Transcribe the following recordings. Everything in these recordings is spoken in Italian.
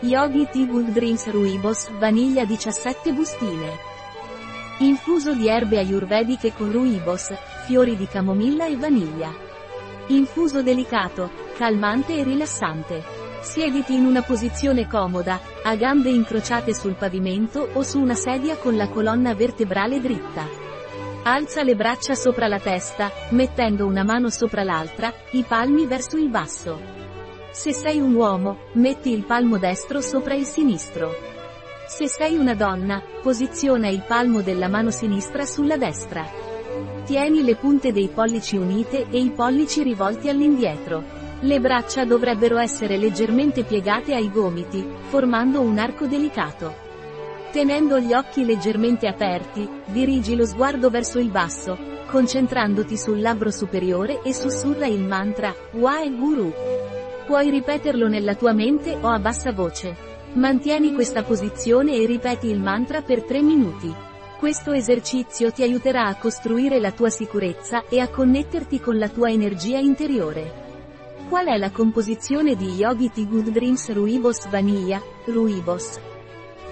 Yogi Tea Dreams Ruibos, vaniglia 17 bustine. Infuso di erbe ayurvediche con ruibos, fiori di camomilla e vaniglia. Infuso delicato, calmante e rilassante. Siediti in una posizione comoda, a gambe incrociate sul pavimento o su una sedia con la colonna vertebrale dritta. Alza le braccia sopra la testa, mettendo una mano sopra l'altra, i palmi verso il basso. Se sei un uomo, metti il palmo destro sopra il sinistro. Se sei una donna, posiziona il palmo della mano sinistra sulla destra. Tieni le punte dei pollici unite e i pollici rivolti all'indietro. Le braccia dovrebbero essere leggermente piegate ai gomiti, formando un arco delicato. Tenendo gli occhi leggermente aperti, dirigi lo sguardo verso il basso, concentrandoti sul labbro superiore e sussurra il mantra, Wae Guru. Puoi ripeterlo nella tua mente o a bassa voce. Mantieni questa posizione e ripeti il mantra per 3 minuti. Questo esercizio ti aiuterà a costruire la tua sicurezza e a connetterti con la tua energia interiore. Qual è la composizione di Yogi Tea Good Dreams Ruibos Vaniglia, Ruibos?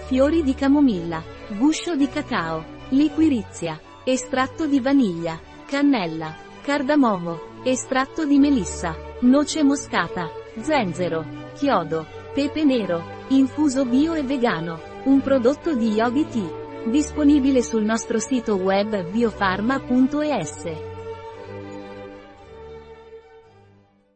Fiori di camomilla, guscio di cacao, liquirizia, estratto di vaniglia, cannella, cardamomo, estratto di melissa, noce moscata, Zenzero. Chiodo. Pepe nero. Infuso bio e vegano. Un prodotto di Yogi Tea. Disponibile sul nostro sito web biofarma.es.